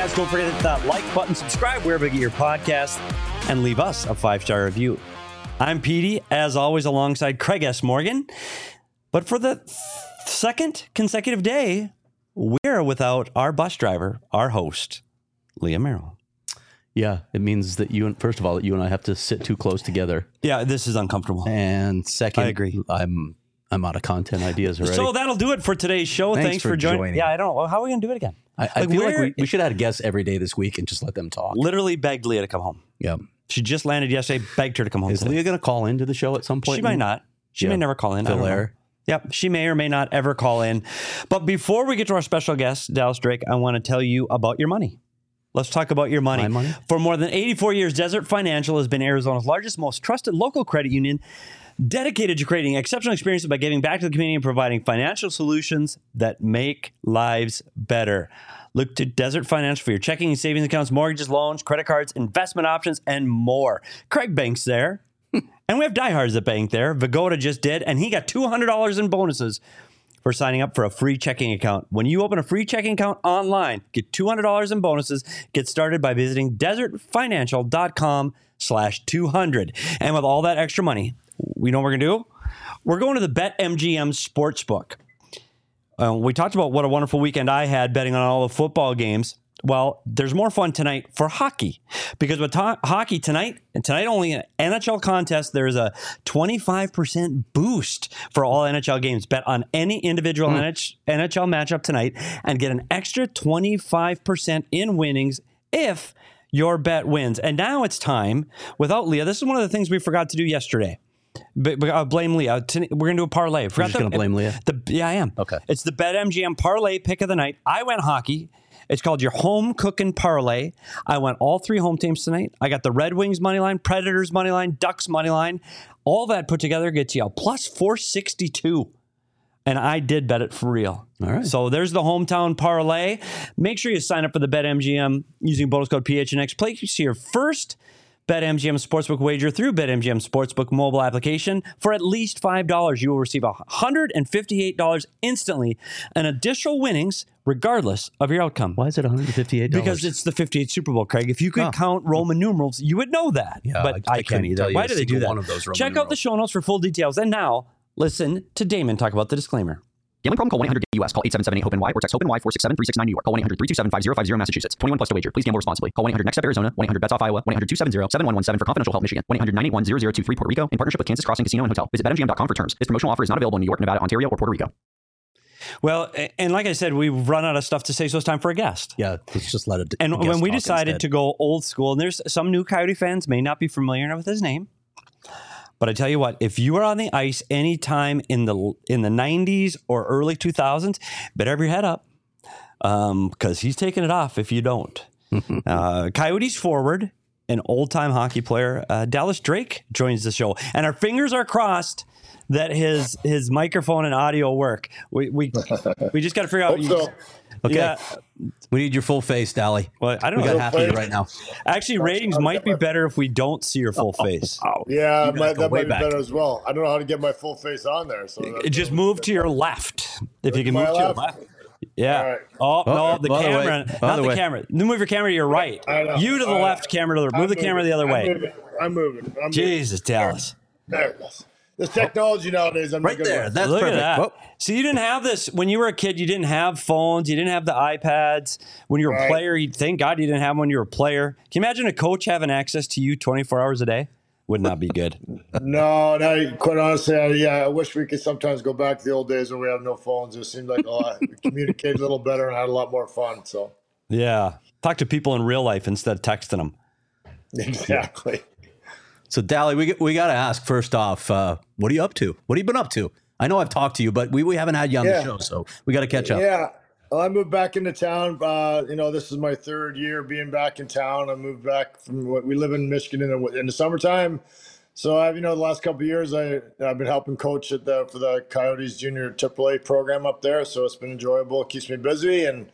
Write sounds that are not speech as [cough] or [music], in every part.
podcast. Don't forget to hit that like button, subscribe wherever you get your podcast, and leave us a five star review. I'm Petey, as always, alongside Craig S. Morgan. But for the second consecutive day, we're without our bus driver, our host, Leah Merrill. Yeah, it means that you and first of all that you and I have to sit too close together, Yeah, this is uncomfortable. and second, I agree. I'm I'm out of content ideas already. So that'll do it for today's show. Thanks Thanks, for for joining. joining. Yeah, I don't know. How are we going to do it again? I, I like, feel like we, we should have guests every day this week and just let them talk. Literally begged Leah to come home. Yeah, She just landed yesterday, begged her to come home. is today. Leah going to call into the show at some point? She might not. She Yeah. may never call in. Fill air. Yep, she may or may not ever call in. But before we get to our special guest, Dallas Drake, I want to tell you about your money. Let's talk about your money. My money? For more than 84 years, Desert Financial has been Arizona's largest, most trusted local credit union, dedicated to creating exceptional experiences by giving back to the community and providing financial solutions that make lives better. Look to Desert Financial for your checking and savings accounts, mortgages, loans, credit cards, investment options, and more. Craig Banks there. [laughs] And we have diehards that bank there. Vagoda just did, and he got $200 in bonuses for signing up for a free checking account. When you open a free checking account online, get $200 in bonuses. Get started by visiting desertfinancial.com slash 200. And with all that extra money, we know what we're going to do? We're going to the BetMGM Sportsbook. Uh, we talked about what a wonderful weekend I had betting on all the football games. Well, there's more fun tonight for hockey because with to- hockey tonight and tonight only an NHL contest, there's a 25% boost for all NHL games. Bet on any individual NH- NHL matchup tonight and get an extra 25% in winnings if your bet wins. And now it's time without Leah. This is one of the things we forgot to do yesterday. But, uh, blame Leah. We're gonna do a parlay. Forgot just the- gonna blame Leah? The, yeah, I am. Okay. It's the BetMGM parlay pick of the night. I went hockey. It's called your home cooking parlay. I went all three home teams tonight. I got the Red Wings money line, Predators money line, Ducks money line. All that put together gets you a plus 462. And I did bet it for real. All right. So there's the hometown parlay. Make sure you sign up for the BetMGM using bonus code PHNX. Place your first BetMGM Sportsbook wager through BetMGM Sportsbook mobile application for at least $5. You will receive $158 instantly and additional winnings regardless of your outcome. Why is it $158? Because it's the 58th Super Bowl, Craig. If you could Oh. count Roman numerals, you would know that. Yeah, but I- I, I can't either. Why do they do that? one of those Roman Check out the show notes for full details. And now, listen to Damon talk about the disclaimer. Gambling problem? Call 1-800-US. Call 877-8-HOPE-NY or text HOPE-NY 467-369 New York. Call 1-800-327-5050 Massachusetts. 21 plus to wager. Please gamble responsibly. Call 1-800-NEXT-STEP Arizona. 1-800-BETS-OFF Iowa. 1-800-270-7117 for confidential help Michigan. 1-800-981-0023 Puerto Rico in partnership with Kansas Crossing Casino and Hotel. Visit BetMGM.com for terms. This promotional offer is not available in New York, Nevada, Ontario, or Puerto Rico. Well, a- and like I said, we've run out of stuff to say, so it's time for a guest. yeah. Let's just let it. And the guest when we talk decided instead. to go old school, and there's some new Coyote fans may not be familiar with his name, but I tell you what, if you are on the ice anytime in the in the 90s or early 2000s, better have your head up because he's taking it off if you don't. [laughs] uh, Coyotes forward, an old time hockey player, uh, Dallas Drake joins the show, and our fingers are crossed that his his microphone and audio work. We we, we just got to figure out. Hope so. Okay. Yeah, we need your full face, Dally. well, I don't We know. got half of you right now. Actually, ratings might be better if we don't see your full oh, oh, face. Oh. Yeah, You guys my, that might be back. better as well. I don't know how to get my full face on there. So that's- Just move to your left. If you can My move to your left? left. Yeah. All right. Oh, Oh, no, the other way. camera. Not Other the way. camera. Then move your camera to your right. I know. You to the All right. left, camera to the Move the I'm camera the other. I'm way. moving. I'm moving. I'm moving. Jesus, Dallas. There it is. This technology nowadays, I'm Right there. with. That's Look perfect. at that. Whoop. So you didn't have this when you were a kid. You didn't have phones. You didn't have the iPads. When you were a player, you thank God you didn't have them when you were a player. Can you imagine a coach having access to you 24 hours a day? Would not be good. [laughs] [laughs] No, no. Quite honestly, I, yeah, I wish we could sometimes go back to the old days when we had no phones. It seemed like oh, we communicated a little better and had a lot more fun. So yeah. Talk to people in real life instead of texting them. [laughs] exactly. So, Dally, we we got to ask first off, uh, what are you up to? What have you been up to? I know I've talked to you, but we, we haven't had you on Yeah. the show, so we got to catch up. Yeah. Well, I moved back into town. Uh, you know, this is my third year being back in town. I moved back from what we live in Michigan in the, in the summertime. So I've you know the last couple of years I I've been helping coach at the for the Coyotes Junior AAA program up there. So it's been enjoyable. It keeps me busy and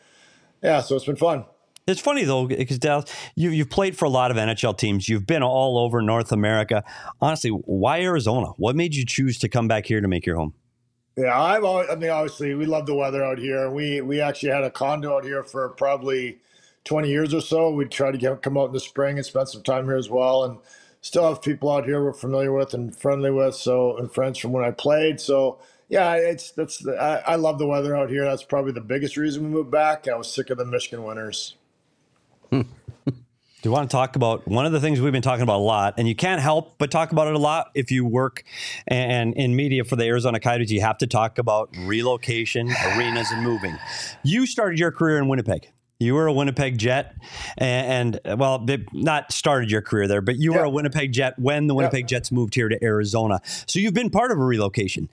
yeah, so it's been fun. It's funny though, because Dallas, you, you've played for a lot of NHL teams. You've been all over North America. Honestly, why Arizona? What made you choose to come back here to make your home? Yeah, I've always, I mean, obviously, we love the weather out here. We we actually had a condo out here for probably 20 years or so. We'd try to get, come out in the spring and spend some time here as well. And still have people out here we're familiar with and friendly with. So, and friends from when I played. So, yeah, it's that's I, I love the weather out here. That's probably the biggest reason we moved back. I was sick of the Michigan winters. [laughs] Do you want to talk about one of the things we've been talking about a lot, and you can't help but talk about it a lot if you work and in media for the Arizona Coyotes. You have to talk about relocation, arenas, and moving. You started your career in Winnipeg. You were a Winnipeg Jet, and, and well, they not started your career there, but you were a Winnipeg Jet when the Winnipeg Jets moved here to Arizona. So you've been part of a relocation.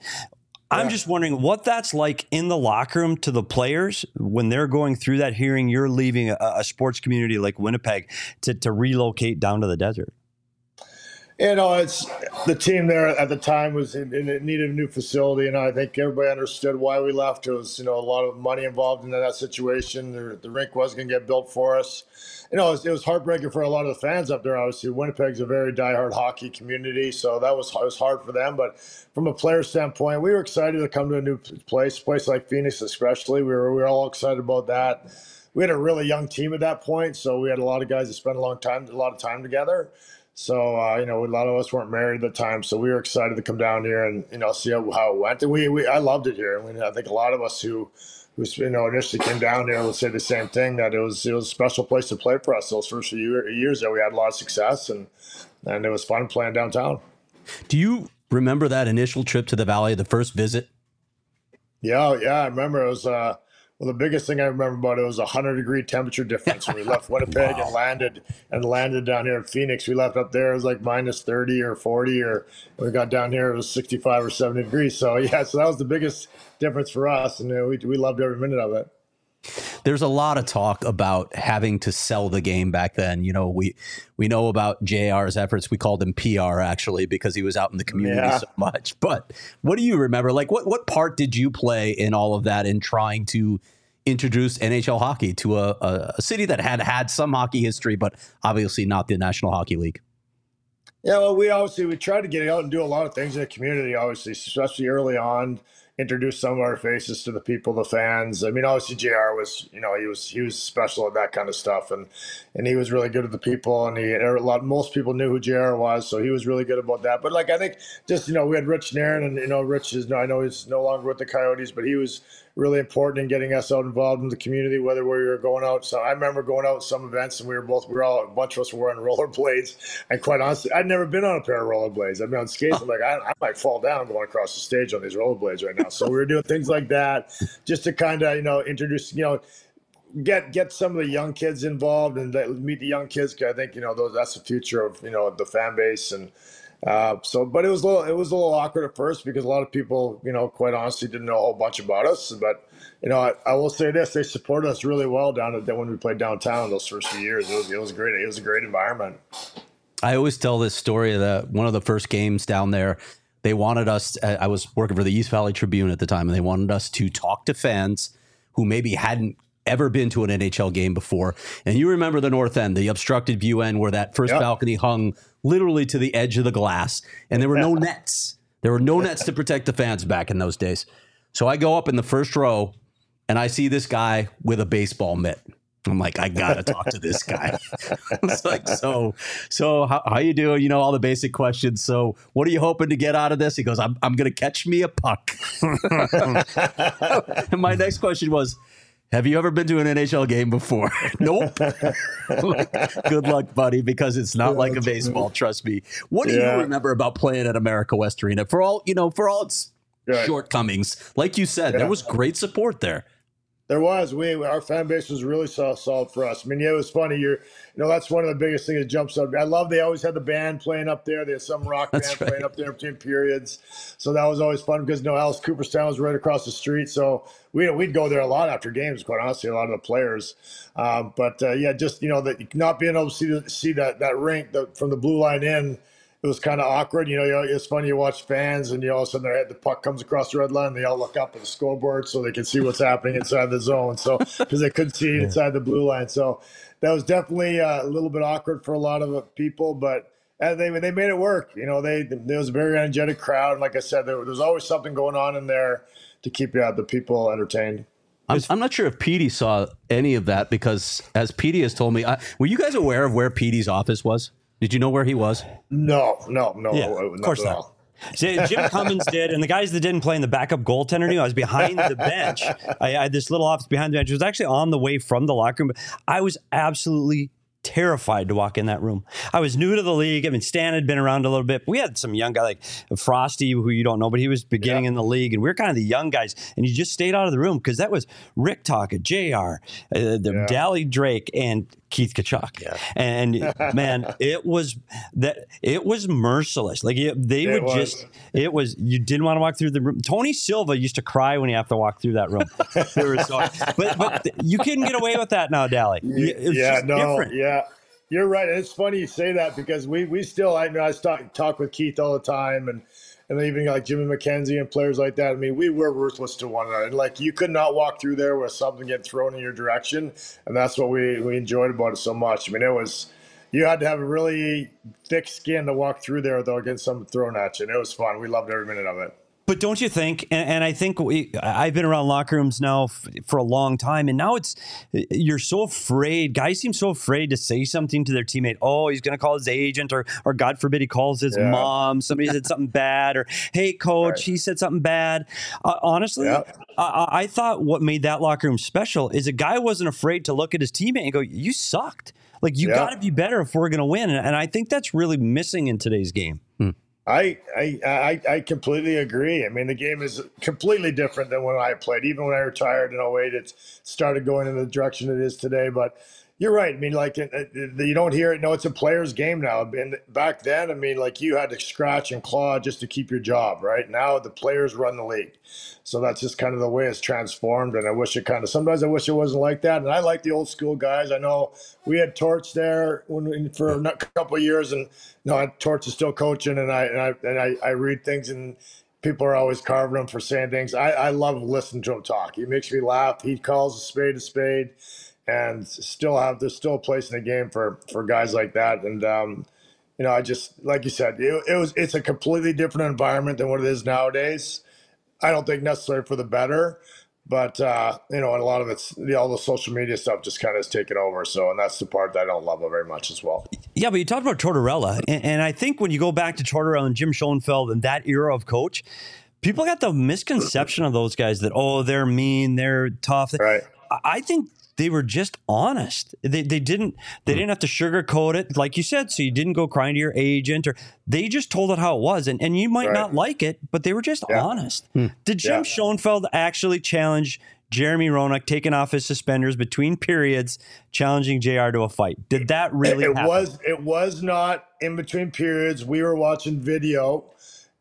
I'm just wondering what that's like in the locker room to the players when they're going through that, hearing you're leaving a, a sports community like Winnipeg to, to relocate down to the desert. You know, it's the team there at the time was in, in it needed a new facility, and I think everybody understood why we left. It was you know a lot of money involved in that situation. The, the rink was going to get built for us. You know, it was, it was heartbreaking for a lot of the fans up there. Obviously, Winnipeg's a very diehard hockey community, so that was it was hard for them. But from a player standpoint, we were excited to come to a new place, place like Phoenix, especially. We were we were all excited about that. We had a really young team at that point, so we had a lot of guys that spent a long time, a lot of time together. So uh, you know, a lot of us weren't married at the time, so we were excited to come down here and you know see how, how it went. And we, we I loved it here. I mean, I think a lot of us who who you know initially came down here would say the same thing that it was it was a special place to play for us. Those first few year, years that we had a lot of success and and it was fun playing downtown. Do you remember that initial trip to the Valley, the first visit? Yeah, yeah, I remember it was. Uh, well, the biggest thing I remember about it was a hundred degree temperature difference when we left [laughs] Winnipeg and landed and landed down here in Phoenix. We left up there it was like minus thirty or forty, or we got down here it was sixty five or seventy degrees. So [laughs] yeah, so that was the biggest difference for us, and uh, we we loved every minute of it. There's a lot of talk about having to sell the game back then. You know, we we know about JR's efforts. We called him PR actually because he was out in the community Yeah. so much. But what do you remember? Like what what part did you play in all of that in trying to introduce NHL hockey to a, a, a city that had had some hockey history, but obviously not the National Hockey League? Yeah, well, we obviously we tried to get out and do a lot of things in the community. Obviously, especially early on, introduce some of our faces to the people, the fans. I mean, obviously, Jr. was you know he was he was special at that kind of stuff, and and he was really good at the people, and he a lot most people knew who Jr. was, so he was really good about that. But like I think just you know we had Rich Nairn, and you know Rich is I know he's no longer with the Coyotes, but he was really important in getting us out involved in the community, whether we were going out. So I remember going out some events and we were both, we were all, a bunch of us were wearing [laughs] rollerblades. And quite honestly, I'd never been on a pair of rollerblades. I've been on skates. I'm like, I, I might fall down going across the stage on these rollerblades right now. So we were doing things like that just to kind of, you know, introduce, you know, get get some of the young kids involved and meet the young kids. 'cause I think you know those that's the future of you know the fan base and uh, so. But it was a little it was a little awkward at first because a lot of people you know quite honestly didn't know a whole bunch about us. But you know I, I will say this: they supported us really well down at when we played downtown those first few years. It was it was great. It was a great environment. I always tell this story that one of the first games down there, they wanted us. uh, I was working for the East Valley Tribune at the time, and they wanted us to talk to fans who maybe hadn't ever been to an NHL game before. And you remember the north end, the obstructed view end, where that first Yep. balcony hung literally to the edge of the glass, and there were no [laughs] nets. There were no nets to protect the fans back in those days. So I go up in the first row, and I see this guy with a baseball mitt. I'm like, I gotta talk to this guy. [laughs] it's like, so, so how, how you doing? You know all the basic questions. So, what are you hoping to get out of this? He goes, I'm, I'm gonna catch me a puck. [laughs] and my next question was, have you ever been to an NHL game before? [laughs] nope. [laughs] Good luck, buddy, because it's not like a baseball. Trust me. What do Yeah. you remember about playing at America West Arena? For all you know, for all its Right. shortcomings, like you said, there was great support there. There was. We our fan base was really solid, solid for us. I mean, yeah, it was funny. You're, you know, that's one of the biggest things that jumps up. I love they always had the band playing up there. They had some rock [laughs] band right. playing up there between periods, so that was always fun because you know Alice Cooperstown was right across the street. So we we'd go there a lot after games. Quite honestly, a lot of the players. Um, but uh, yeah, just you know that not being able to see the, see that that rink the, from the blue line in it was kind of awkward. You know, you know, it's funny you watch fans and you all of a sudden they're- the puck comes across the red line, they all look up at the scoreboard so they can see what's happening inside the zone. So [laughs] because they couldn't see inside the blue line, so that was definitely uh, a little bit awkward for a lot of uh, people, but. And they, they made it work. You know, they there was a very energetic crowd. Like I said, there, there's always something going on in there to keep uh, the people entertained. I'm, I'm not sure if Petey saw any of that because, as Petey has told me, I, were you guys aware of where Petey's office was? Did you know where he was? No, no, no. Yeah, uh, not of course not. Jim Cummins did, and the guys that didn't play in the backup goaltender knew I was behind the bench. I, I had this little office behind the bench. It was actually on the way from the locker room. But I was absolutely terrified to walk in that room. I was new to the league. I mean, Stan had been around a little bit. We had some young guy like Frosty, who you don't know, but he was beginning Yeah. in the league, and we were kind of the young guys. And you just stayed out of the room because that was Rick Tocchet, Jr., uh, the Yeah. Dally Drake, and Keith Tkachuk. And [laughs] man, it was that it was merciless. Like it, they It would was. just [laughs] it was you didn't want to walk through the room. Tony Silva used to cry when he have to walk through that room. [laughs] So- but but you couldn't get away with that now, Dally. Yeah, no, different. yeah. You're right. And it's funny you say that because we we still I know I talk, talk with Keith all the time and and even like Jimmy McKenzie and players like that. I mean, we were ruthless to one another. And like you could not walk through there with something getting thrown in your direction, and that's what we we enjoyed about it so much. I mean, it was you had to have a really thick skin to walk through there though against something thrown at you. And it was fun. We loved every minute of it. But don't you think? And, and I think we, I've been around locker rooms now f- for a long time, and now it's you're so afraid. Guys seem so afraid to say something to their teammate. Oh, he's going to call his agent, or or God forbid he calls his Yeah. mom. Somebody said something [laughs] bad, or hey, coach, Right. he said something bad. Uh, honestly, Yeah. I, I I thought what made that locker room special is a guy wasn't afraid to look at his teammate and go, "You sucked." Like you Yeah. got to be better if we're going to win, and, and I think that's really missing in today's game. I, I I I completely agree. I mean, the game is completely different than when I played. Even when I retired in 08, it started going in the direction it is today. But you're right. I mean, like you don't hear it. No, it's a player's game now. And back then, I mean, like you had to scratch and claw just to keep your job. Right now, the players run the league. So that's just kind of the way it's transformed. And I wish it kind of sometimes I wish it wasn't like that. And I like the old school guys. I know we had Torch there when for a couple of years, and no, Torch is still coaching, and I and I and I, I read things and. People are always carving him for saying things. I, I love listening to him talk. He makes me laugh. He calls a spade a spade, and still have there's still a place in the game for for guys like that. And um, you know, I just like you said, it, it was it's a completely different environment than what it is nowadays. I don't think necessarily for the better, but uh, you know, and a lot of it's the, all the social media stuff just kind of has taken over. So, and that's the part that I don't love very much as well. Yeah, but you talked about Tortorella, and, and I think when you go back to Tortorella and Jim Schoenfeld and that era of coach, people got the misconception of those guys that oh they're mean, they're tough. Right. I think they were just honest. They, they didn't they hmm. didn't have to sugarcoat it, like you said. So you didn't go crying to your agent, or they just told it how it was. And and you might Right. not like it, but they were just Yeah. honest. Hmm. Did Jim Yeah. Schoenfeld actually challenge? Jeremy Roenick taking off his suspenders between periods, challenging JR to a fight. Did that really it, it happen? was it was not in between periods. We were watching video,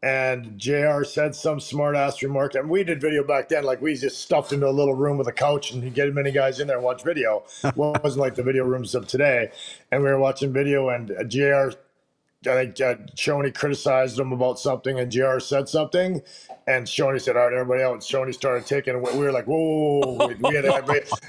and Jr. said some smart ass remark. And we did video back then, like we just stuffed into a little room with a couch and you get many guys in there and watch video. [laughs] well, it wasn't like the video rooms of today. And we were watching video, and Jr. I think uh, Shoney criticized him about something, and Jr. said something, and Shoney said, "All right, everybody out." And Shoney started taking. We were like, "Whoa!" whoa. We had to have,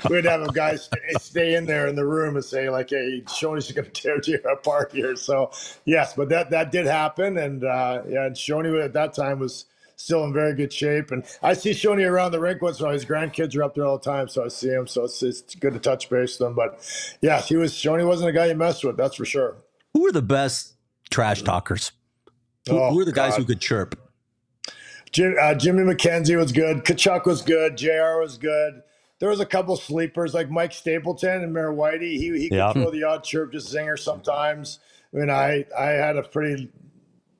we had to have a guy stay, stay in there in the room and say, "Like, hey, Shoney's going to tear [laughs] you apart here." So, yes, but that that did happen, and uh, yeah, and Shoney at that time was still in very good shape. And I see Shoney around the rink once in a while. His grandkids are up there all the time, so I see him. So it's, it's good to touch base with them. But yeah, he was Shoney wasn't a guy you messed with, that's for sure. Who are the best trash talkers? Who, Oh, who are the guys God. who could chirp? Jim, uh, Jimmy McKenzie was good. Tkachuk was good. Jr. was good. There was a couple sleepers like Mike Stapleton and Mayor Whitey. He he could Yeah. throw the odd chirp, just zinger sometimes. I mean, I I had a pretty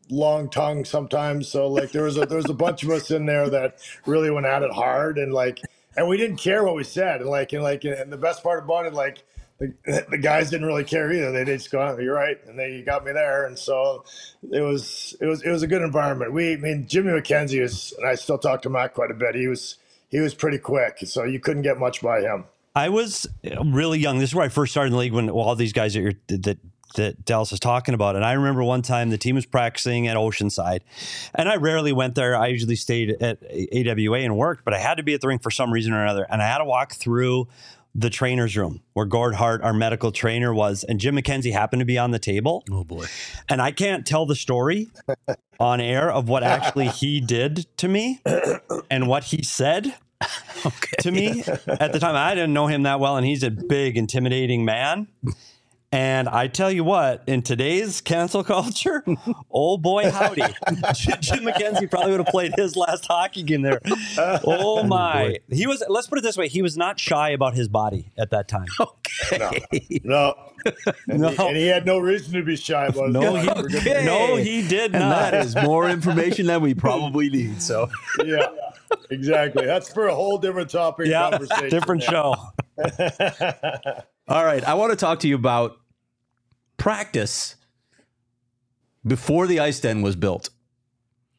long tongue sometimes, so like there was a there was a bunch of us in there that really went at it hard and like and we didn't care what we said and like and like and the best part about it like. The, [laughs] the guys didn't really care either. They just go, "Oh, "You're right," and they got me there, and so it was it was it was a good environment. We, I mean, Jimmy McKenzie is, and I still talk to Matt quite a bit. He was he was pretty quick, so you couldn't get much by him. I was uh, really young. This is where I first started in the league when all these guys that you're, that that Dallas is talking about. And I remember one time the team was practicing at Oceanside, and I rarely went there. I usually stayed at AWA and worked, but I had to be at the rink for some reason or another, and I had to walk through the trainer's room where Gord Hart, our medical trainer, was, and Jim McKenzie happened to be on the table. Oh boy. And I can't tell the story [laughs] on air of what actually he did to me and what he said. [laughs] To me, at the time, I didn't know him that well, and he's a big, intimidating man. And I tell you what, in today's cancel [laughs] culture, oh boy, howdy. [laughs] Jim McKenzie probably would have played his last hockey game there. [laughs] Oh, oh my. He was, let's put it this way, he was not shy about his body at that time. Okay. No. And, No. He, and he had no reason to be shy about it. No, he, Okay. no, he did And not. that is more information than we probably need. So Yeah, exactly. That's for a whole different topic. yeah, conversation. different show. All right, I want to talk to you about practice before the ice den was built.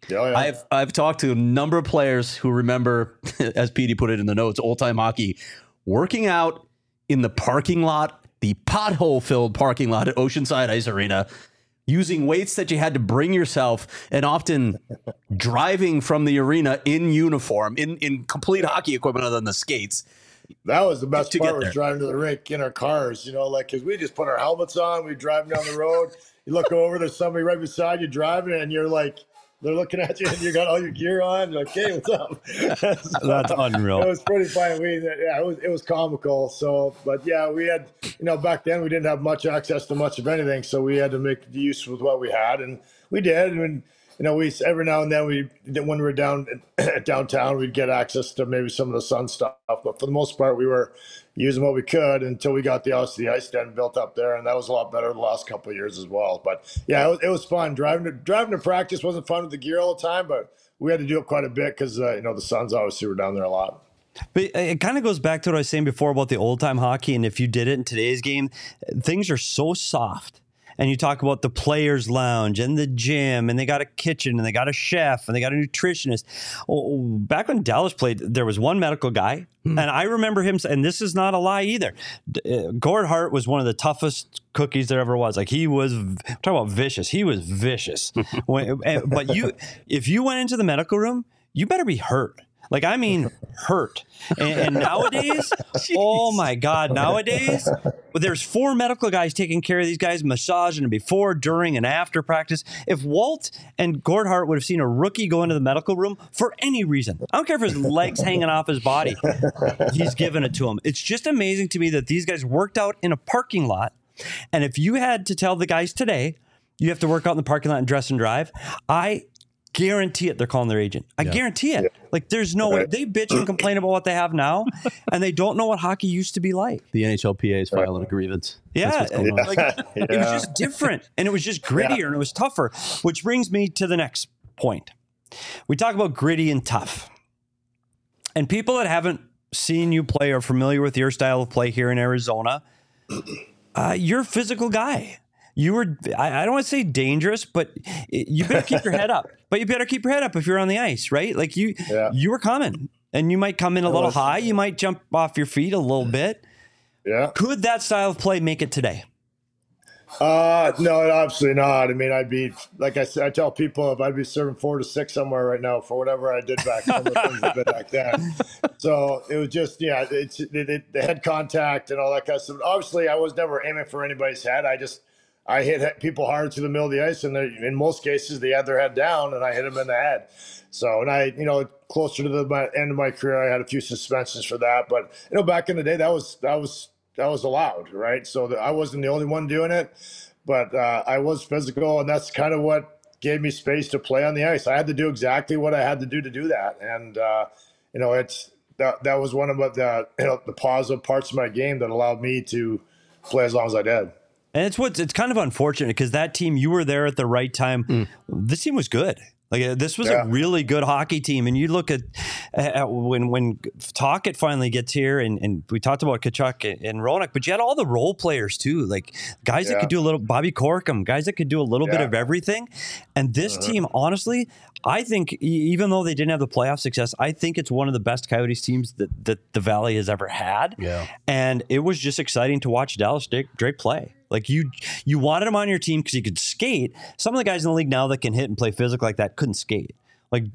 Yeah, yeah. I've I've talked to a number of players who remember, [laughs] as Petey put it in the notes, old time hockey, working out in the parking lot, the pothole filled parking lot at Oceanside Ice Arena, using weights that you had to bring yourself, and often [laughs] driving from the arena in uniform, in in complete hockey equipment other than the skates. That was the best part was driving to the rink in our cars, you know, like because we just put our helmets on, we drive down the road. You look over, there's somebody right beside you driving, and you're like, they're looking at you, and you got all your gear on. You're like, hey, what's up? [laughs] That's unreal. It was pretty funny. We, yeah, it was it was comical. So, but yeah, we had, you know, back then we didn't have much access to much of anything, so we had to make use with what we had, and we did. And you know, we every now and then we when we were down [clears throat] downtown, we'd get access to maybe some of the sun stuff, but for the most part, we were using what we could until we got the ice the ice den built up there, and that was a lot better the last couple of years as well. But yeah, it was, it was fun driving to driving to practice wasn't fun with the gear all the time, but we had to do it quite a bit because uh, you know the Suns obviously were down there a lot. But it- it kind of goes back to what I was saying before about the old time hockey. And if you did it in today's game, things are so soft. And you talk about the players' lounge and the gym, and they got a kitchen, and they got a chef, and they got a nutritionist. Oh, back when Dallas played, there was one medical guy, and I remember him. And this is not a lie either. Uh, Gord Hart was one of the toughest cookies there ever was. Like he was talk about vicious. He was vicious. [laughs] when, but you, if you went into the medical room, you better be hurt. Like I mean, hurt. And, and [laughs] nowadays, oh my God, nowadays, there's four medical guys taking care of these guys, massaging them before, during, and after practice. If Walt and Gord Hart would have seen a rookie go into the medical room for any reason, I don't care if his legs hanging off his body, he's giving it to him. It's just amazing to me that these guys worked out in a parking lot. And if you had to tell the guys today, you have to work out in the parking lot and dress and drive, I guarantee it they're calling their agent. I guarantee it. Like there's no way they bitch and complain about what they have now [laughs] and they don't know what hockey used to be like. The NHLPA is filing a grievance. Yeah, That's what's going on. like, [laughs] it was just different and it was just grittier and it was tougher, which brings me to the next point. We talk about gritty and tough. And people that haven't seen you play or familiar with your style of play here in Arizona, uh, you're a physical guy. You were, I, I don't want to say dangerous, but you better keep your head up. But you better keep your head up if you're on the ice, right? Like you, Yeah. you were coming and you might come in a little high. You might jump off your feet a little bit. Yeah. Could that style of play make it today? Uh, no, absolutely not. I mean, I'd be like I said. I tell people if I'd be serving four to six somewhere right now for whatever I did back some of the things I did back then. [laughs] So it was just yeah, it's it, it, the head contact and all that kind of stuff. Obviously, I was never aiming for anybody's head. I just I hit people hard through the middle of the ice, and in most cases they had their head down, and I hit them in the head. So, and I, you know, closer to the end of my career, I had a few suspensions for that. But you know, back in the day, that was that was that was allowed, right? So the, I wasn't the only one doing it, but uh, I was physical, and that's kind of what gave me space to play on the ice. I had to do exactly what I had to do to do that, and uh, you know, it's that that was one of the you know, the positive parts of my game that allowed me to play as long as I did. And it's what's it's kind of unfortunate because that team you were there at the right time. Mm. This team was good. Like uh, this was Yeah. a really good hockey team, and you look at, at when when Tocchet finally gets here, and, and we talked about Tkachuk and, and Roenick, but you had all the role players too, like guys that could do a little Bobby Corkum, guys that could do a little bit of everything. And this uh-huh. team, honestly, I think even though they didn't have the playoff success, I think it's one of the best Coyotes teams that that the Valley has ever had. Yeah. And it was just exciting to watch Dallas Drake, Drake play. Like you, you wanted him on your team because he could skate. Some of the guys in the league now that can hit and play physical like that couldn't skate. Like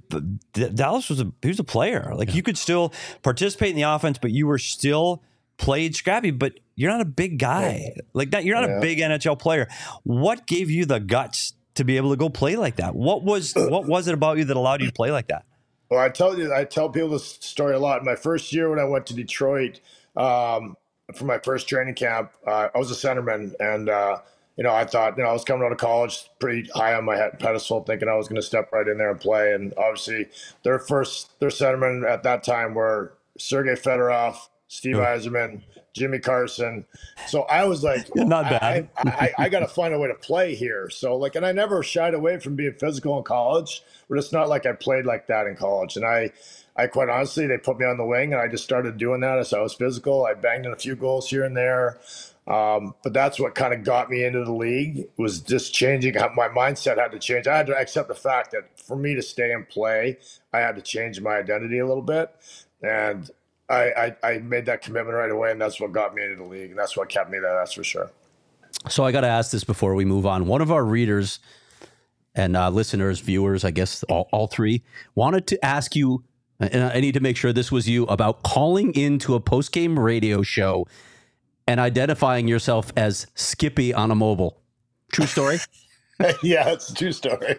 Dallas was a he was a player. Like you could still participate in the offense, but you were still played scrappy. But you're not a big guy. Like that, you're not a big NHL player. What gave you the guts to be able to go play like that? What was what was it about you that allowed you to play like that? Well, I tell you, I tell people this story a lot. My first year when I went to Detroit um, for my first training camp, uh, I was a centerman, and uh, you know, I thought, you know, I was coming out of college pretty high on my pedestal, thinking I was going to step right in there and play. And obviously, their first, their centermen at that time were Sergei Fedorov, Steve. Yzerman, Jimmy Carson. So I was like, [laughs] not bad. I, I, I got to find a way to play here. So like, and I never shied away from being physical in college, but it's not like I played like that in college. And I, I quite honestly, they put me on the wing, and I just started doing that as I was physical. I banged in a few goals here and there. Um, but that's what kind of got me into the league was just changing how my mindset had to change. I had to accept the fact that for me to stay and play, I had to change my identity a little bit. And I, I, I made that commitment right away, and that's what got me into the league, and that's what kept me there. That's for sure. So I got to ask this before we move on. One of our readers and uh, listeners, viewers, I guess all, all three, wanted to ask you, and I need to make sure this was you, about calling into a post game radio show and identifying yourself as Skippy on a mobile. True story. [laughs] [laughs] yeah, it's a true story.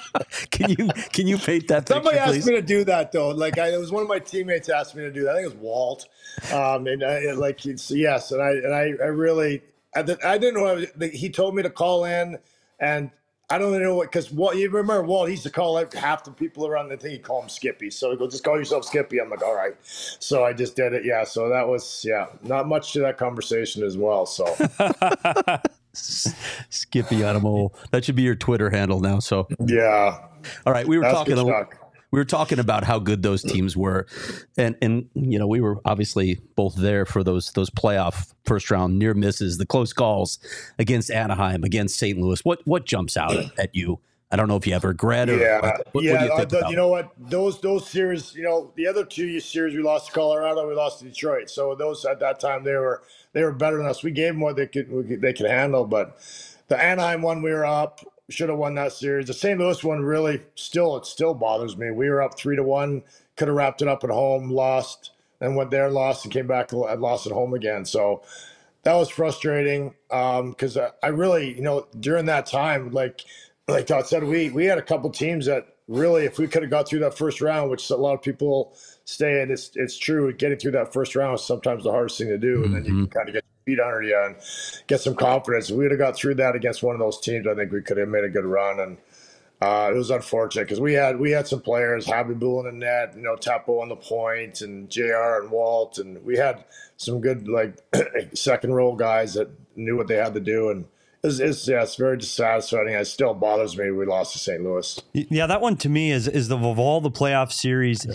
[laughs] can you can you paint that? Somebody picture, asked please? me to do that though. Like I, it was one of my teammates asked me to do that. I think it was Walt. Um, and I, like yes, and I and I, I really I, I didn't know. Was, he told me to call in, and I don't know what because Walt. You remember Walt? He used to call half the people around the thing. He call him Skippy. So he goes, "Just call yourself Skippy." I'm like, "All right." So I just did it. Yeah. So that was yeah, not much to that conversation as well. So. [laughs] [laughs] Skippy Animal. That should be your Twitter handle now. So yeah. All right, we were That's talking. We were talking about how good those teams were, and and you know we were obviously both there for those those playoff first round near misses, the close calls against Anaheim, against St. Louis. What what jumps out at you? I don't know if you have regret or yeah, what, yeah. What you, the, you, know what? Those those series, you know, the other two series we lost to Colorado, we lost to Detroit. So those at that time they were they were better than us. We gave them what they could, could they could handle, but the Anaheim one we were up should have won that series. The St. Louis one really still it still bothers me. We were up three to one, could have wrapped it up at home, lost, and went there, lost, and came back and lost at home again. So that was frustrating because um, I really, you know, during that time, like like Todd said, we we had a couple teams that really, if we could have got through that first round, which a lot of people stay and it's it's true, getting through that first round is sometimes the hardest thing to do, mm-hmm. and then you can mm-hmm. kind of get your feet under you and get some confidence. If we would have got through that against one of those teams, I think we could have made a good run. And uh, it was unfortunate because we had we had some players, Bull in the net, you know, Teppo on the point, and Jr. and Walt, and we had some good like [clears throat] second row guys that knew what they had to do and it's, it's, yeah, it's very dissatisfying. It still bothers me we lost to St. Louis. Yeah, that one to me is is the of all the playoff series,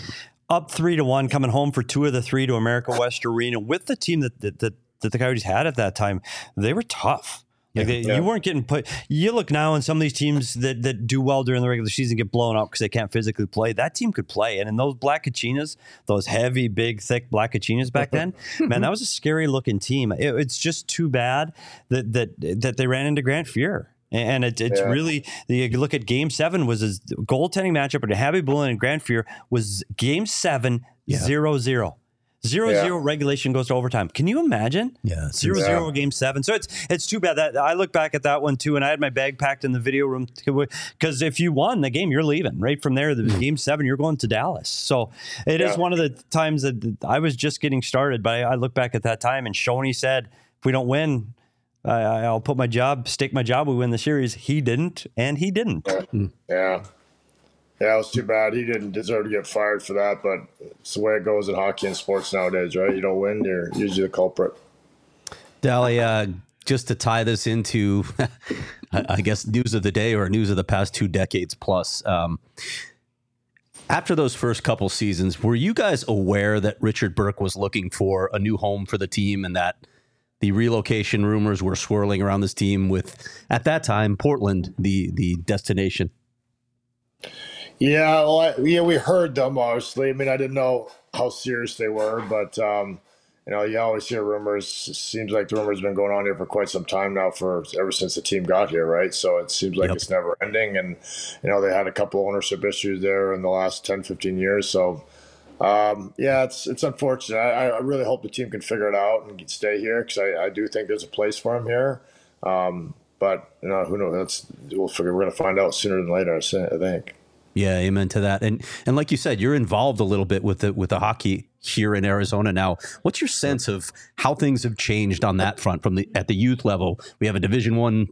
up three to one, coming home for two of the three to America West Arena with the team that that, that, that the Coyotes had at that time. They were tough. Like they, yeah. you weren't getting put. You look now, and some of these teams that, that do well during the regular season get blown out because they can't physically play. That team could play, and in those black Kachinas, those heavy, big, thick black Kachinas back then, [laughs] man, that was a scary looking team. It, it's just too bad that that that they ran into Grant Fuhr. And it, it's yeah. really you look at Game Seven was a goaltending matchup, and Khabibulin and Grant Fuhr was Game Seven zero zero. Zero yeah. zero regulation goes to overtime. Can you imagine? Yeah, zero yeah. zero game seven. So it's it's too bad that I look back at that one too, and I had my bag packed in the video room because if you won the game, you're leaving right from there. The mm. game seven, you're going to Dallas. So it yeah. is one of the times that I was just getting started, but I, I look back at that time, and Shoney said, "If we don't win, I, will put my job, stake my job. We win the series." He didn't, and he didn't. Yeah. Yeah, it was too bad. He didn't deserve to get fired for that, but it's the way it goes in hockey and sports nowadays, right? You don't win, you're usually the culprit. Dally, uh, just to tie this into, [laughs] I guess, news of the day or news of the past two decades plus. Um, after those first couple seasons, were you guys aware that Richard Burke was looking for a new home for the team and that the relocation rumors were swirling around this team with, at that time, Portland, the the destination? Yeah, well, I, yeah, we heard them obviously. I mean, I didn't know how serious they were, but um, you know, you always hear rumors. It seems like the rumors have been going on here for quite some time now, for ever since the team got here, right? So it seems like yep. it's never ending, and you know, they had a couple ownership issues there in the last 10, 15 years. So um, yeah, it's it's unfortunate. I, I, really hope the team can figure it out and stay here because I, I do think there's a place for him here. Um, but you know, who knows? That's we'll figure. We're gonna find out sooner than later. I think. Yeah, amen to that. And and like you said, you're involved a little bit with the with the hockey here in Arizona now. What's your sense of how things have changed on that front from the at the youth level? We have a Division One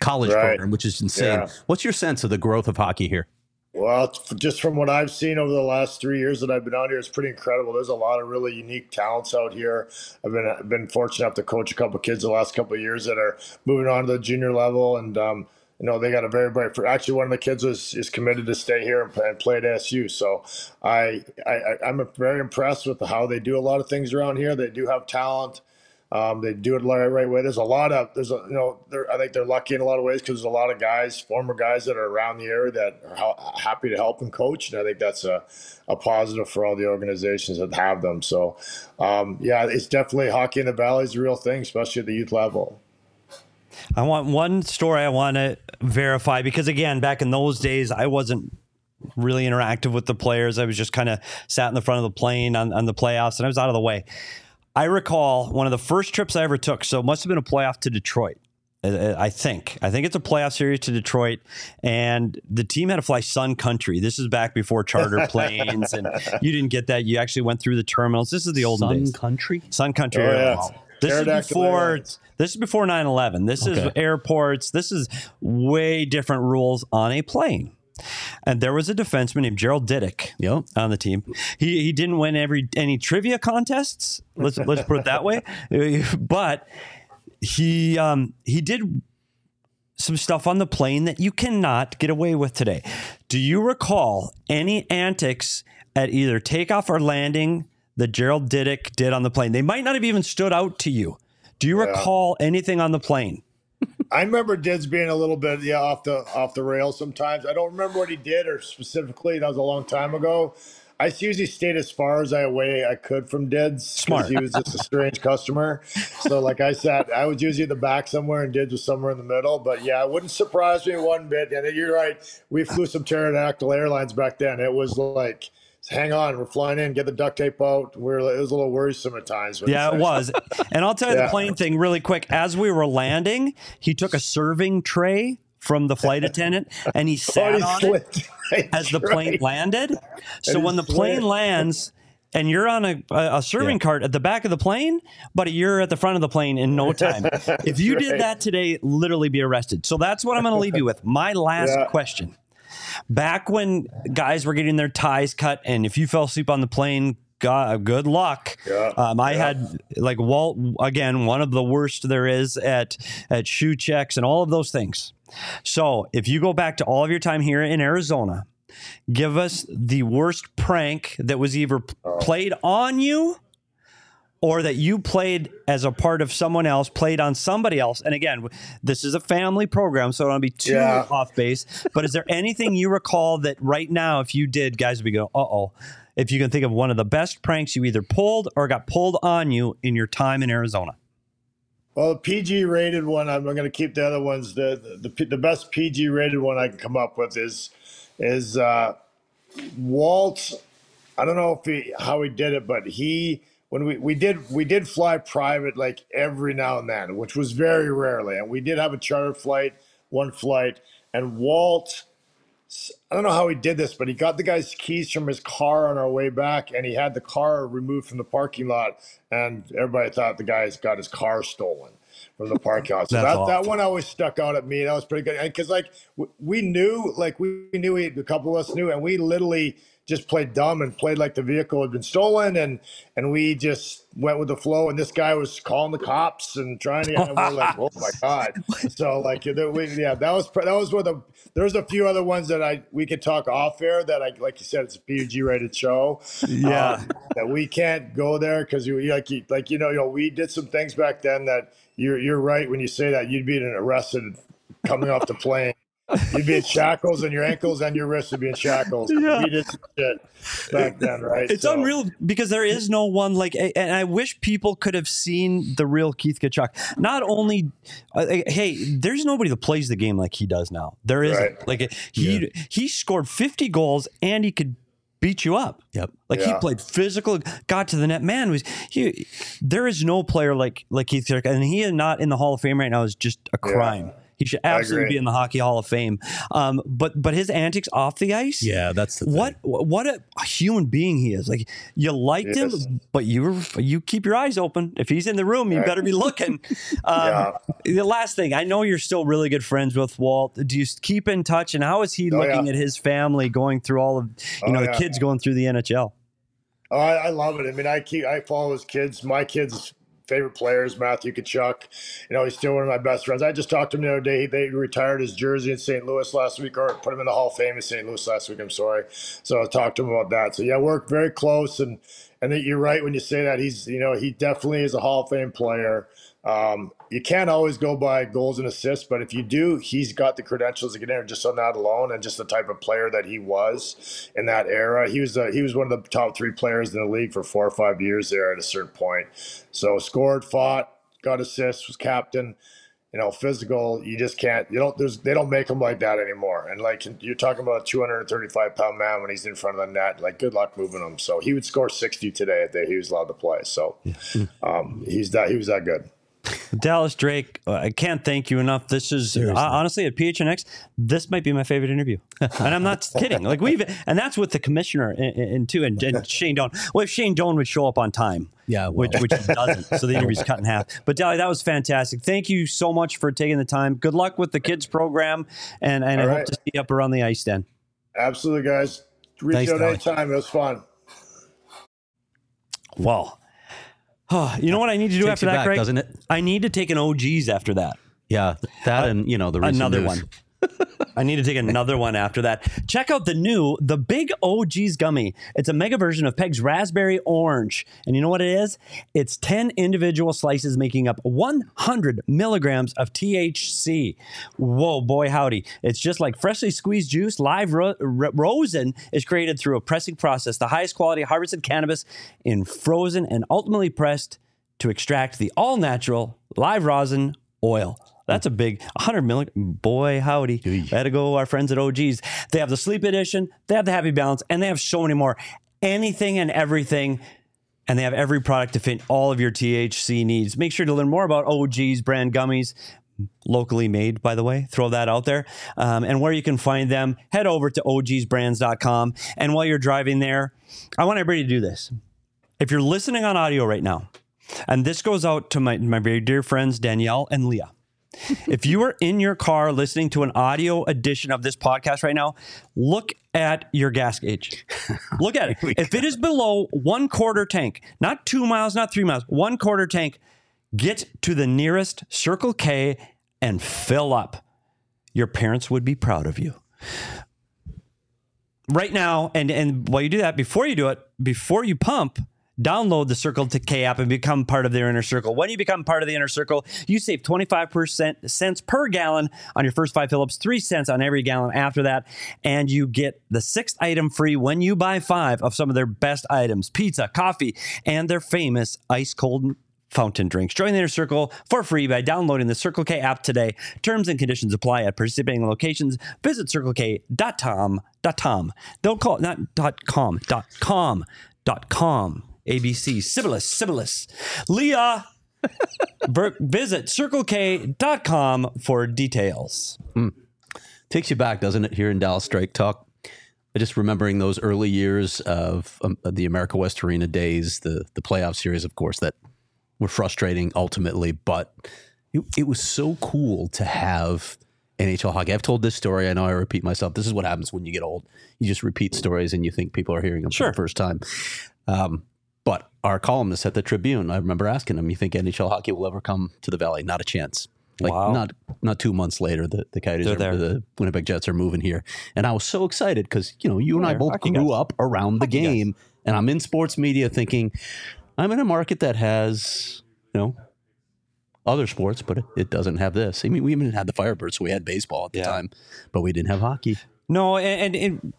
college Right. program, which is insane. Yeah. What's your sense of the growth of hockey here? Well, just from what I've seen over the last three years that I've been out here, it's pretty incredible. There's a lot of really unique talents out here. I've been I've been fortunate enough to coach a couple kids the last couple of years that are moving on to the junior level, and um, you know they got a very bright. Actually, one of the kids was is committed to stay here and play, at SU. So I, I I'm very impressed with how they do a lot of things around here. They do have talent. Um, they do it the right, right way. There's a lot of there's a you know I think they're lucky in a lot of ways because there's a lot of guys, former guys that are around the area that are ha- happy to help and coach, and I think that's a, a positive for all the organizations that have them. So, um, yeah, it's definitely hockey in the valley is a real thing, especially at the youth level. I want one story I want to verify because again, back in those days, I wasn't really interactive with the players. I was just kind of sat in the front of the plane on, on the playoffs and I was out of the way. I recall one of the first trips I ever took. So it must have been a playoff to Detroit. I think. I think it's a playoff series to Detroit, and the team had to fly Sun Country. This is back before charter [laughs] planes, and you didn't get that. You actually went through the terminals. This is the old Sun days. Country. Sun Country Oh, yeah. Airlines. This is Pterodactyl before Airlines. This is before 9/11. This is airports. This is way different rules on a plane. And there was a defenseman named Gerald Diduck Yep. on the team. He he didn't win every any trivia contests. Let's let's put it that way. [laughs] But he um, he did some stuff on the plane that you cannot get away with today. Do you recall any antics at either takeoff or landing that Gerald Diduck did on the plane? They might not have even stood out to you. Do you recall anything on the plane? I remember Dids being a little bit yeah off the off the rails sometimes. I don't remember what he did or specifically. That was a long time ago. I usually stayed as far as I away I could from Dids. Smart. He was just a strange customer. So like I said, I was usually at the back somewhere and Dids was somewhere in the middle. But yeah, it wouldn't surprise me one bit. And you're right. We flew some pterodactyl airlines back then. It was like. Hang on, we're flying in. Get the duct tape out. We're it was a little worrisome at times. Yeah, it was. [laughs] And I'll tell you the plane thing really quick. As we were landing, he took a serving tray from the flight [laughs] attendant and he Oh, sat he on it. Right, as the plane landed. So when the plane lands and you're on a, a, serving cart at the back of the plane, but you're at the front of the plane in no [laughs] time. if you did that today, literally be arrested. So that's what I'm going to leave you with. My last Yeah. question. Back when guys were getting their ties cut, and if you fell asleep on the plane, God, good luck. Yeah, Um, I yeah. had like Walt again, one of the worst there is at at shoe checks and all of those things. So if you go back to all of your time here in Arizona, give us the worst prank that was either Oh. played on you or that you played as a part of someone else, played on somebody else. And again, this is a family program, so I don't be too Yeah. off base. But is there anything you recall that right now, if you did, guys would be going, uh oh. If you can think of one of the best pranks you either pulled or got pulled on you in your time in Arizona. Well, the PG rated one, I'm going to keep the other ones. The, the the best PG rated one I can come up with is is uh, Walt. I don't know if he how he did it, but he when we, we did we did fly private like every now and then, which was very rarely, and we did have a charter flight, one flight, and Walt. I don't know how he did this, but he got the guy's keys from his car on our way back, and he had the car removed from the parking lot, and everybody thought the guy's got his car stolen from the parking lot. So that, that one always stuck out at me. That was pretty good, because like we knew, like we knew, we, a couple of us knew, and we literally just played dumb and played like the vehicle had been stolen, and and we just went with the flow. And this guy was calling the cops and trying to, and we're like, [laughs] oh my god. So like, we, yeah, that was that was one of the. There's a few other ones that I we could talk off air that I like you said it's a pg rated show. Yeah. Um, that we can't go there because you like you like you know you know we did some things back then that you're you're right when you say that you'd be an arrested coming off the plane. You'd be in shackles and your ankles and your wrists would be in shackles. [laughs] Yeah. We did some shit back then, right? It's So- unreal because there is no one like, and I wish people could have seen the real Keith Tkachuk. Not only, uh, hey, there's nobody that plays the game like he does now. There isn't. Right. Like he he scored 50 goals and he could beat you up. Yep. Like he played physical, got to the net. Man, was he? There is no player like like Keith Tkachuk, and he is not in the Hall of Fame right now. Is just a crime. He should absolutely be in the Hockey Hall of Fame. Um, but but his antics off the ice, Yeah, that's the thing. what what a human being he is. Like you liked Yes. him, but you you keep your eyes open. If he's in the room, you Right. better be looking. [laughs] Um, The last thing, I know you're still really good friends with Walt. Do you keep in touch? And how is he Oh, looking yeah. at his family going through all of you Oh, know the yeah. kids going through the NHL? Oh, I, I love it. I mean, I keep I follow his kids. My kids' favorite players, Matthew Tkachuk. You know, he's still one of my best friends. I just talked to him the other day. He, they retired his jersey in St. Louis last week, or put him in the Hall of Fame in St. Louis last week. I'm sorry. So I talked to him about that. So yeah, we're very close, and and you're right when you say that. He's you know he definitely is a Hall of Fame player. Um, you can't always go by goals and assists, but if you do, he's got the credentials to get in just on that alone, and just the type of player that he was in that era. He was uh, he was one of the top three players in the league for four or five years there at a certain point. So scored, fought, got assists, was captain. You know, physical. You just can't. You don't. There's. They don't make him like that anymore. And like you're talking about a 235 pound man when he's in front of the net. Like, good luck moving him. So he would score 60 today if they, he was allowed to play. So, um, he's that. He was that good. Dallas Drake, uh, I can't thank you enough. This is uh, honestly at PHNX. This might be my favorite interview, and I'm not [laughs] kidding. Like we've, and that's with the commissioner and, and too, and, and Shane Doan. Well, if Shane Doan would show up on time, Yeah, well. which which he doesn't, so the interview's cut in half. But Dally, that was fantastic. Thank you so much for taking the time. Good luck with the kids program, and and I All hope to see you up around the ice then. Absolutely, guys. Reach Thanks, out Dolly. anytime. It was fun. Well, you know what I need to do Takes after you that, back, Greg? doesn't it? I need to take an OGs after that. Yeah, that uh, and you know the recent another news. one. I need to take another one after that. Check out the new, the Big OG's gummy. It's a mega version of Peg's Raspberry Orange. And you know what it is? It's 10 individual slices making up 100 milligrams of THC. Whoa, boy, howdy. It's just like freshly squeezed juice. Live ro- ro- rosin is created through a pressing process, the highest quality harvested cannabis in frozen and ultimately pressed to extract the all natural live rosin oil. That's a big 100 million. Boy, howdy. Way to go, our friends at OGs. They have the sleep edition, they have the happy balance, and they have so many more. Anything and everything. And they have every product to fit all of your THC needs. Make sure to learn more about OG's brand gummies, locally made, by the way. Throw that out there. Um, and where you can find them, head over to ogsbrands.com. And while you're driving there, I want everybody to do this. If you're listening on audio right now, and this goes out to my, my very dear friends, Danielle and Leah. If you are in your car listening to an audio edition of this podcast right now, look at your gas gauge. [laughs] Look at it. if it is below one quarter tank, not two miles, not three miles, one quarter tank, get to the nearest Circle K and fill up. Your parents would be proud of you right now and and while you do that before you do it before you pump download the circle to k app and become part of their inner circle when you become part of the inner circle you save 25% cents per gallon on your first five fill-ups 3 cents on every gallon after that and you get the sixth item free when you buy five of some of their best items pizza coffee and their famous ice cold fountain drinks. Join the Inner Circle for free by downloading the Circle K app today. Terms and conditions apply at participating locations. Visit circlek.com. .com. Don't call not dot .com. Dot .com. Dot .com. ABC. Sibyllus. Sibyllus. Leah. [laughs] Ver- visit circlek.com for details. Takes you back, doesn't it? Here in Dallas Drake Talk, I just remembering those early years of, um, the America West Arena days, the the playoff series, of course, that were frustrating ultimately, but it, it was so cool to have NHL hockey. I've told this story. I know I repeat myself. This is what happens when you get old. You just repeat stories and you think people are hearing them Sure. for the first time. Um, but our columnist at the Tribune, I remember asking him, "You think NHL hockey will ever come to the Valley?" Not a chance. Like Wow. not not two months later, the the Coyotes, there. the Winnipeg Jets are moving here, and I was so excited because you know you and I both grew guys. up around the Hockey guys. game, and I'm in sports media thinking I'm in a market that has you know other sports, but it, it doesn't have this. I mean, we even had the Firebirds, so we had baseball at the Yeah. time, but we didn't have hockey. No, and, and, and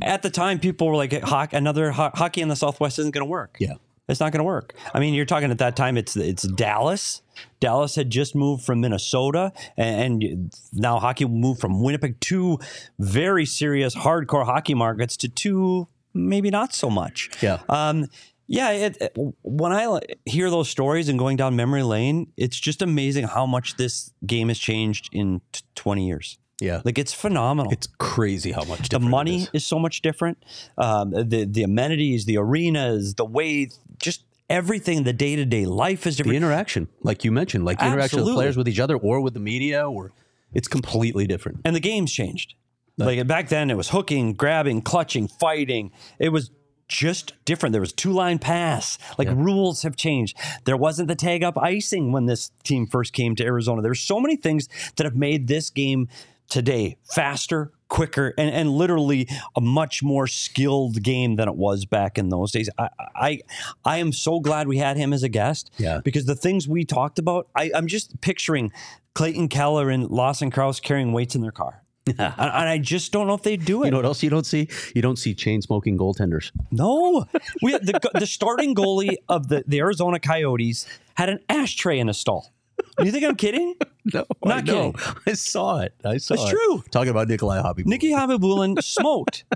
at the time, people were like, "Hockey, another ho- hockey in the Southwest isn't going to work." Yeah. It's not going to work. I mean, you're talking at that time. It's it's Dallas. Dallas had just moved from Minnesota, and, and now hockey moved from Winnipeg. Two very serious, hardcore hockey markets to two maybe not so much. Yeah. Um, Yeah, it, it- when I hear those stories and going down memory lane, it's just amazing how much this game has changed in t- 20 years. Yeah. Like it's phenomenal. It's crazy how much the money is. is. so much different. Um, the the amenities, the arenas, the way, just everything. The day to day life is different. the interaction, like you mentioned, like the interaction of players with each other or with the media, or it's completely different. and the game's changed. Like back then, it was hooking, grabbing, clutching, fighting. It was just different. There was two line pass. Like rules have changed. There wasn't the tag up icing when this team first came to Arizona. There's so many things that have made this game today faster, quicker, and, and literally a much more skilled game than it was back in those days. I I, I am so glad we had him as a guest. Yeah. Because the things we talked about, I, I'm just picturing Clayton Keller and Lawson Crouse carrying weights in their car. [laughs] and, and I just don't know if they do it. You know what else you don't see? You don't see chain smoking goaltenders. no, we had the [laughs] the starting goalie of the, the Arizona Coyotes had an ashtray in a stall. You think I'm kidding? [laughs] No, Not I know. kidding. [laughs] I saw it. I saw That's it. true. Talking about Nikolai Hobby. Nicky Khabibulin smoked. [laughs]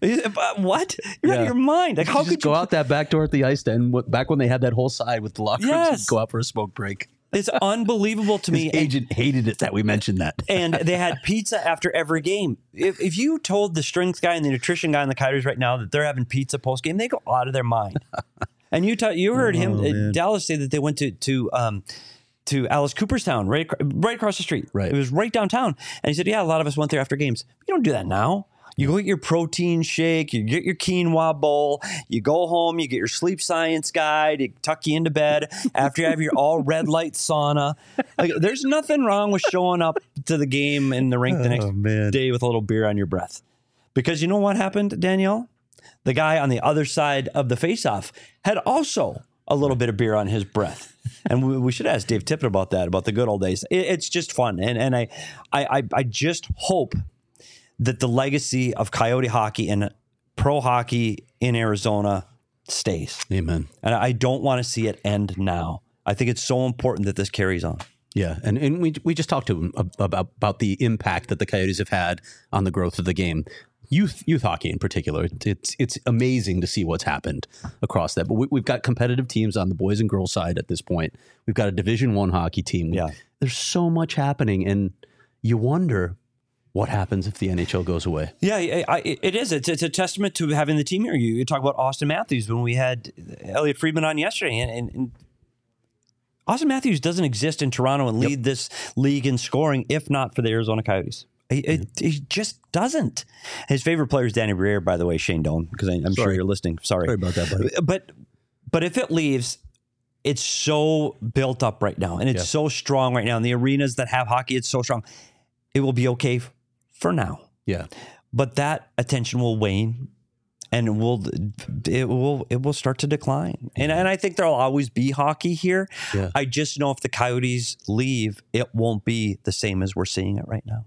Uh, what? You're out of your mind. Like how just could go you? out that back door at the ice what, back when they had that whole side with the locker rooms Yes. and go out for a smoke break. It's unbelievable to me. His And- agent hated it that we mentioned that. and they had pizza after every game. If, if you told the strength guy and the nutrition guy in the Coyotes right now that they're having pizza post game, they go out of their mind. and you ta- you heard him uh, Dallas say that they went to to um, to Alice Cooperstown right right across the street. Right. it was right downtown, and he said, "Yeah, a lot of us went there after games. You don't do that now." You go get your protein shake, you get your quinoa bowl, you go home, you get your sleep science guide, you tuck you into bed [laughs] after you have your all red light sauna. Like, there's nothing wrong with showing up to the game in the rink the next oh, man. day with a little beer on your breath. Because you know what happened, Danielle? The guy on the other side of the faceoff had also a little bit of beer on his breath. And we, we should ask Dave Tippett about that, about the good old days. It- it's just fun. And, and I, I, I, I just hope that the legacy of Coyote hockey and pro hockey in Arizona stays. Amen. And I don't want to see it end now. I think it's so important that this carries on. Yeah, and, and we we just talked to him about about the impact that the Coyotes have had on the growth of the game. Youth youth hockey in particular, it's it's amazing to see what's happened across that. But we, we've got competitive teams on the boys and girls side at this point. We've got a Division One hockey team. Yeah. there's so much happening, and you wonder what happens if the NHL goes away. Yeah, I, I, it is. It's, it's a testament to having the team here. You, you talk about Auston Matthews when we had Elliotte Friedman on yesterday, and, and, and Auston Matthews doesn't exist in Toronto and lead this league in scoring if not for the Arizona Coyotes. He, mm-hmm. it, he just doesn't. His favorite player is Danny Briere, by the way, Shane Doan, because I'm sure you're listening. Sorry. Sorry about that, buddy. Uh, but but if it leaves, it's so built up right now, and it's Yeah. so strong right now. And the arenas that have hockey, it's so strong. It will be okay f- for now Yeah, but that attention will wane and will it will it will start to decline and mm-hmm. and I think there'll always be hockey here Yeah. I just know if the coyotes leave it won't be the same as we're seeing it right now.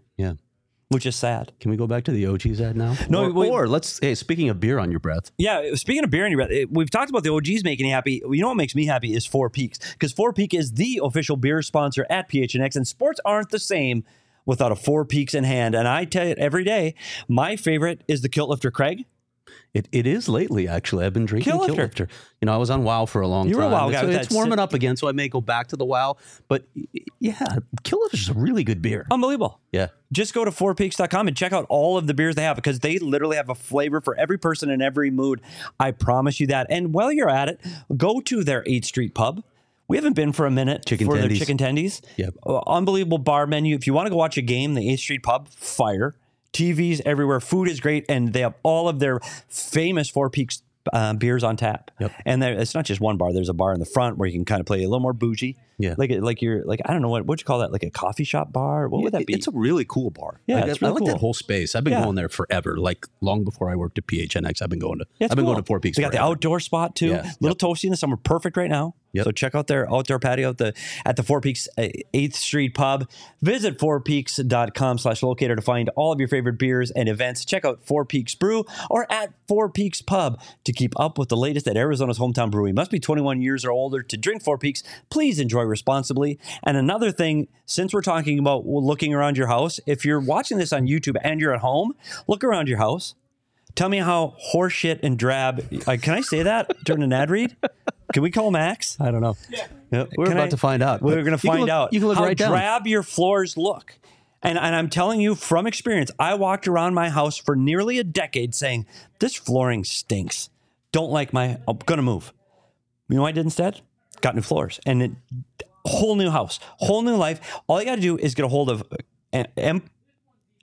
Which is sad Can we go back to the OGs ad now? No, or, wait. or let's. Hey, speaking of beer on your breath, yeah speaking of beer in your breath it- we've talked about the OGs making you happy you know what makes me happy is Four Peaks because Four Peak is the official beer sponsor at PHNX and sports aren't the same without a Four Peaks in hand and I tell you every day my favorite is the Kilt Lifter Craig It, it is lately, actually. I've been drinking Kilt Lifter. You know, I was on WoW for a long time. You were a time. WoW it's, guy with it's warming up again, so I may go back to the WoW. But yeah, Kilt Lifter is a really good beer. unbelievable yeah. just go to fourpeaks.com and check out all of the beers they have because they literally have a flavor for every person in every mood. I promise you that. And while you're at it, go to their 8th Street pub. We haven't been for a minute Chicken for their chicken tendies. Yep. Uh, unbelievable bar menu. If you want to go watch a game, the 8th Street pub, fire. TVs everywhere. Food is great. And they have all of their famous Four Peaks uh, beers on tap. Yep. And there, it's not just one bar. There's a bar in the front where you can kind of play a little more bougie. Yeah. Like, like you're like, I don't know what, what you call that? Like a coffee shop bar? What would that be? It's a really cool bar. Yeah, Like, it's I, I really like cool. that whole space. I've been Yeah. going there forever. Like long before I worked at PHNX, I've been going to. Yeah, I've been cool. going to Four Peaks. They got the outdoor spot too. Yeah. Little toasty in the summer, perfect right now. Yep. So check out their outdoor patio at the at the Four Peaks uh, Eighth Street Pub. Visit fourpeaks.com slash locator to find all of your favorite beers and events. Check out Four Peaks Brew or at Four Peaks Pub to keep up with the latest at Arizona's hometown brewery. Must be 21 years or older to drink Four Peaks. Please enjoy responsibly. And another thing, since we're talking about looking around your house, if you're watching this on YouTube and you're at home, look around your house Tell me how horseshit and drab. Uh, can I say that during an ad read? Can we call Max? I don't know. Yeah. We're Can about I- to find out. We're going to find look- out you can look how right down. drab your floors look. And, and I'm telling you from experience, I walked around my house for nearly a decade saying, this flooring stinks. Don't like my, I'm going to move. You know what I did instead? Got new floors and it, whole new house, whole new life. All you got to do is get a hold of uh, em,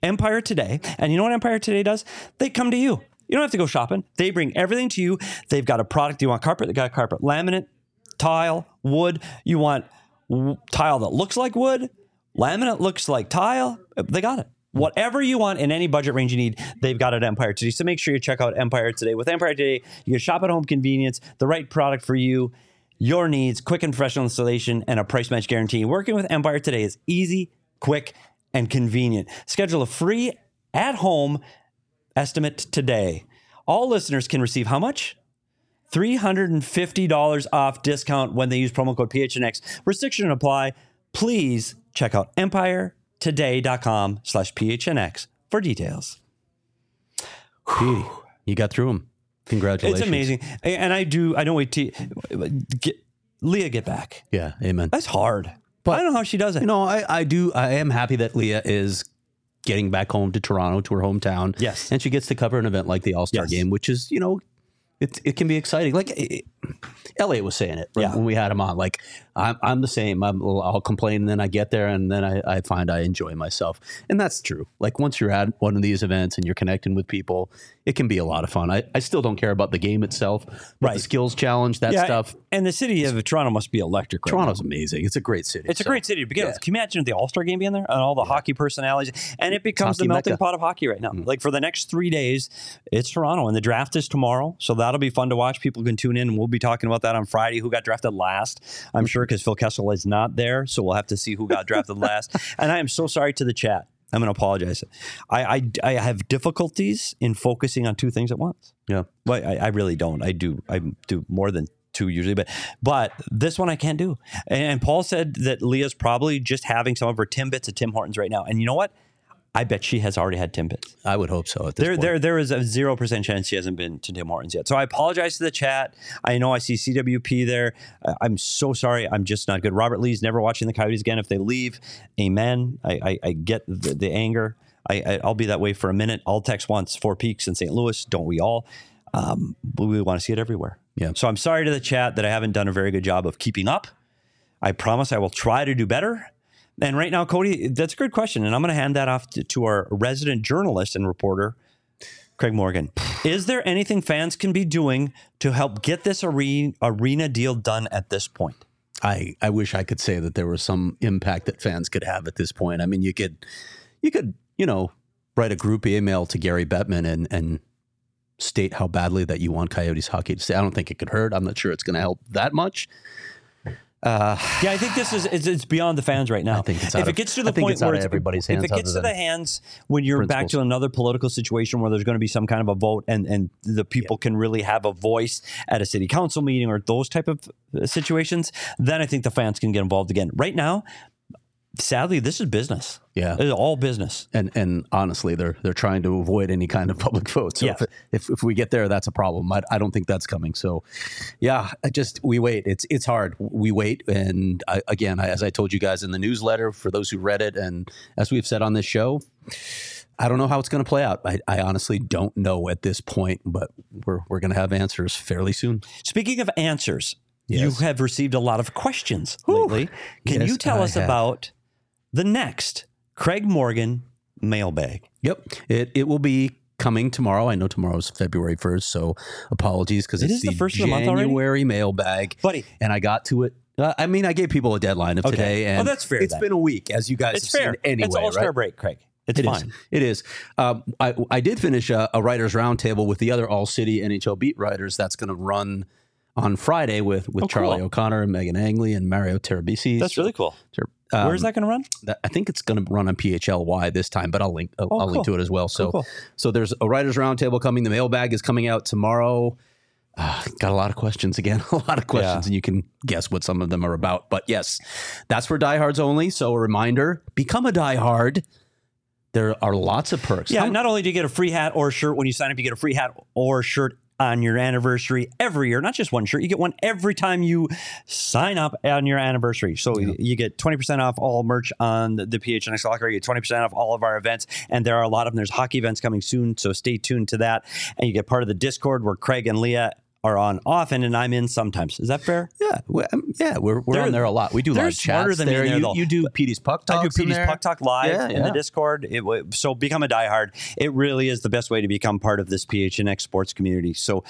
Empire Today. And you know what Empire Today does? They come to you. You don't have to go shopping. They bring everything to you. They've got a product. You want carpet? They got carpet. Laminate, tile, wood. You want tile that looks like wood. Laminate looks like tile. Uh, they got it. Whatever you want in any budget range you need, they've got it at Empire Today. So make sure you check out Empire Today. With Empire Today, you can shop at home convenience, the right product for you, your needs, quick and professional installation, and a price match guarantee. Working with Empire Today is easy, quick, and convenient. Schedule a free at home estimate today. All listeners can receive how much? $350 off discount when they use promo code PHNX. Restriction apply. Please check out empiretoday.com slash PHNX for details. Petey, you got through them. Congratulations. It's amazing. And I do, I don't wait to get Leah get back. Yeah, amen. That's hard. But- I don't know how she does it. You know, I, I do. I am happy that Leah is getting back home to Toronto, to her hometown. Yes. and she gets to cover an event like the All Star Yes. Game, which is you know, it it can be exciting. Like it, Elliotte was saying it right, Yeah. when we had him on. Like I'm I'm the same. I'm, I'll complain, and then I get there, and then I, I find I enjoy myself, and that's true. Like once you're at one of these events and you're connecting with people, it can be a lot of fun. I, I still don't care about the game itself, but the Right. skills challenge, that Yeah, stuff. And the city of Toronto must be electric. Right Toronto's now. amazing. It's a great city. It's a great city to begin yeah. with. Can you imagine the All Star game being there and all the hockey personalities? And it becomes Hockey the melting mecca. Pot of hockey right now. Mm-hmm. Like for the next three days, it's Toronto, and the draft is tomorrow. So that'll be fun to watch. People can tune in, and we'll be talking about that on Friday. Who got drafted last? I'm mm-hmm. sure because Phil Kessel is not there, so we'll have to see who got drafted [laughs] last. And I am so sorry to the chat. I'm going to apologize. I, I I have difficulties in focusing on two things at once. Yeah. Well, I, I really don't. I do. I do more than two usually, but but this one I can't do. And Paul said that Leah's probably just having some of her Timbits at Tim Hortons right now. And you know what? I bet she has already had Timbits. I would hope so. At this There, point. there, there is a zero percent chance she hasn't been to Tim Hortons yet. So I apologize to the chat. I know I see CWP there. Uh, I'm so sorry. I'm just not good. Robert Lee's never watching the Coyotes again. If they leave, amen. I, I, I get the, the anger. I, I, I'll be that way for a minute. I'll text wants Four Peaks in St. Louis. Don't we all? Um, but we want to see it everywhere. Yeah. So I'm sorry to the chat that I haven't done a very good job of keeping up. I promise I will try to do better. And right now, Cody, that's a good question. And I'm going to hand that off to, to our resident journalist and reporter, Craig Morgan. [sighs] Is there anything fans can be doing to help get this arena, arena deal done at this point? I, I wish I could say that there was some impact that fans could have at this point. I mean, you could, you could, you know, write a group email to Gary Bettman and and state how badly that you want Coyotes hockey to stay. I don't think it could hurt. I'm not sure it's going to help that much. Uh, Yeah, I think this is it's, it's beyond the fans right now. I think it's if it of- gets to the point it's where everybody's if it gets to the hands when you're back to another political situation where there's going to be some kind of a vote and and the people can really have a voice at a city council meeting or those type of uh, situations, then I think the fans can get involved again. Right now, sadly, this is business. Yeah. It's all business. and and honestly, they're they're trying to avoid any kind of public [laughs] vote. So Yeah. if, if if we get there, that's a problem. I, I don't think that's coming. So, yeah, I just we wait. It's it's hard. We wait, and I, again, I, as I told you guys in the newsletter, for those who read it, and as we've said on this show. I don't know how it's going to play out. I, I honestly don't know at this point, but we're, we're going to have answers fairly soon. Speaking of answers, Yes. you have received a lot of questions lately. Can Yes, you tell I us have. about the next Craig Morgan mailbag? Yep. It, it will be coming tomorrow. I know tomorrow's February 1st, so apologies because It it's is the first of the month already? January mailbag. Buddy. And I got to it. uh, I mean, I gave people a deadline of Okay. today, Oh, and that's fair It's then. been a week, as you guys It's have fair. seen anyway. it's All Star right? break, Craig. It's It is. fine. It is. Um, I, I did finish a, a writers' roundtable with the other All City NHL beat writers. That's going to run on Friday with with Oh, Charlie cool. O'Connor, and Megan Angley, and Mario Terabisi. That's really cool. Um, Where's that going to run? that- I think it's going to run on PHLY this time, but I'll link. I'll, Oh, I'll cool. link to it as well. So, cool. so there's a writers' roundtable coming. The mailbag is coming out tomorrow. Uh, got a lot of questions again, [laughs] a lot of questions, Yeah. and you can guess what some of them are about. But yes, that's for diehards only. So a reminder: become a diehard There are lots of perks. Yeah, How- not only do you get a free hat or shirt when you sign up, you get a free hat or shirt on your anniversary every year. Not just one shirt, you get one every time you sign up on your anniversary. So you- you get 20% off all merch on the, the PHNX Locker. You get 20% off all of our events. And there are a lot of them. There's hockey events coming soon. So stay tuned to that. And you get part of the Discord where Craig and Leah are on often and I'm in sometimes. Is that fair? yeah, we- um, yeah, we're, we're They're- on there a lot. We do live chats than there. you, you do Petey's Puck Talks I do PD's. Puck Talk live Yeah, in the. Discord. It, so become a diehard. It really is the best way to become part of this PHNX sports community. So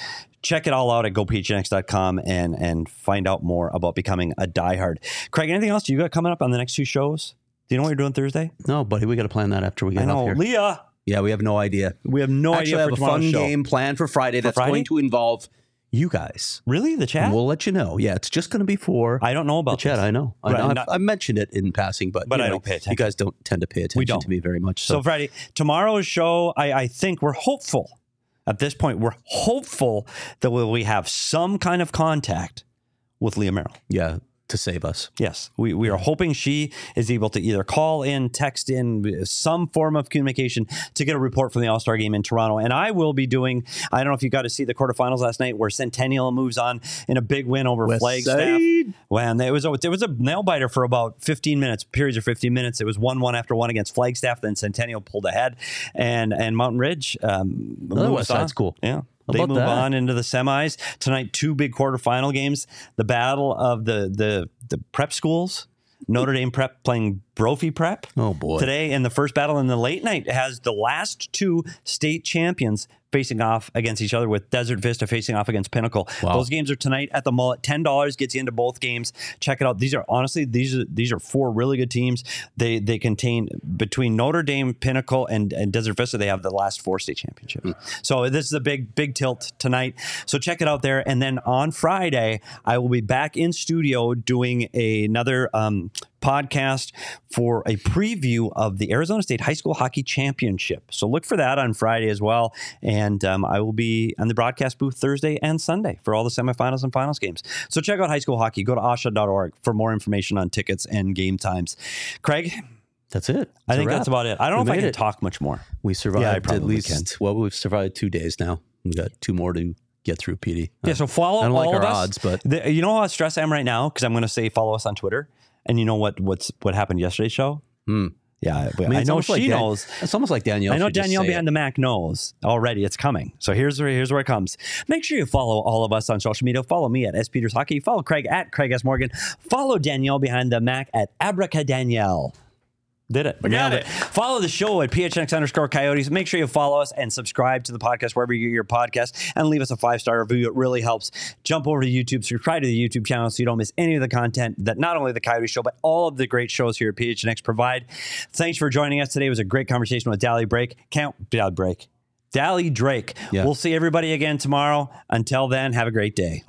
check it all out at gophnx.com and and find out more about becoming a diehard. Craig, anything else you got coming up on the next two shows? Do you know what you're doing Thursday? No, buddy, we got to plan that after we get off know, here. Leah. Yeah, we have no idea. We have no Actually, idea I for have a fun show. game planned for Friday that's Friday? going to involve you guys. Really, the chat? And we'll let you know. Yeah, it's just going to be for I don't know about the chat. this. I know. I Right, know. Not- I've mentioned it in passing, but But you I know, don't pay attention. You guys don't tend to pay attention don't. to me very much. So So, Friday, tomorrow's show, I, I think we're hopeful. At this point, we're hopeful that we have some kind of contact with Leah Merrill. yeah, to save us. Yes, we, we are hoping she is able to either call in, text in, some form of communication to get a report from the All Star game in Toronto. And I will be doing, I don't know if you got to see the quarterfinals last night where Centennial moves on in a big win over West Flagstaff. Side. When it was, a, it was a nail biter for about 15 minutes, periods of 15 minutes. It was 1 1 after 1 against Flagstaff. Then Centennial pulled ahead. And, and Mountain Ridge. Um, Another West Side's cool. Yeah. They move that? on into the semis tonight. Two big quarterfinal games. The battle of the the the prep schools. Notre Dame Prep playing Brophy Prep Oh boy. today, and the first battle in the late night has the last two state champions facing off against each other, with Desert Vista facing off against Pinnacle. Wow. Those games are tonight at the Mullett. Ten dollars gets you into both games. Check it out. These are honestly these are these are four really good teams. They they contain between Notre Dame, Pinnacle, and, and Desert Vista. They have the last four state championships. Hmm. So this is a big big tilt tonight. So check it out there. And then on Friday, I will be back in studio doing another um, podcast for a preview of the Arizona State High School Hockey Championship. So look for that on Friday as well. And um, I will be on the broadcast booth Thursday and Sunday for all the semifinals and finals games. So check out high school hockey. Go to asha.org for more information on tickets and game times. Craig, That's it. I It's a think that's about it. I don't We know if I can it. talk much more. We survived Yeah, I at least. can. Well, we've survived two days now. We got two more to get through, PD. Yeah, so follow I don't all like of our us. odds, but- The- you know how stressed I am right now because I'm going to say follow us on Twitter, and you know what what's what happened yesterday's show. Hmm. Yeah, I, mean, I know she like Dan- knows. It's almost like Danielle. I know Danielle behind it. the Mac knows already. It's coming. So here's where here's where it comes. Make sure you follow all of us on social media. Follow me at S Peters Hockey. Follow Craig at Craig S Morgan. Follow Danielle behind the Mac at Abraca Danielle. Did it? got Nailed it. Follow the show at PHNX underscore Coyotes. Make sure you follow us and subscribe to the podcast wherever you get your podcast and leave us a five star review. It really helps. Jump over to YouTube, subscribe to the YouTube channel so you don't miss any of the content that not only the Coyote Show, but all of the great shows here at PHNX provide. Thanks for joining us today. It was a great conversation with Dally Break. Count Dally Break. Dally Drake. Yeah. We'll see everybody again tomorrow. Until then, have a great day.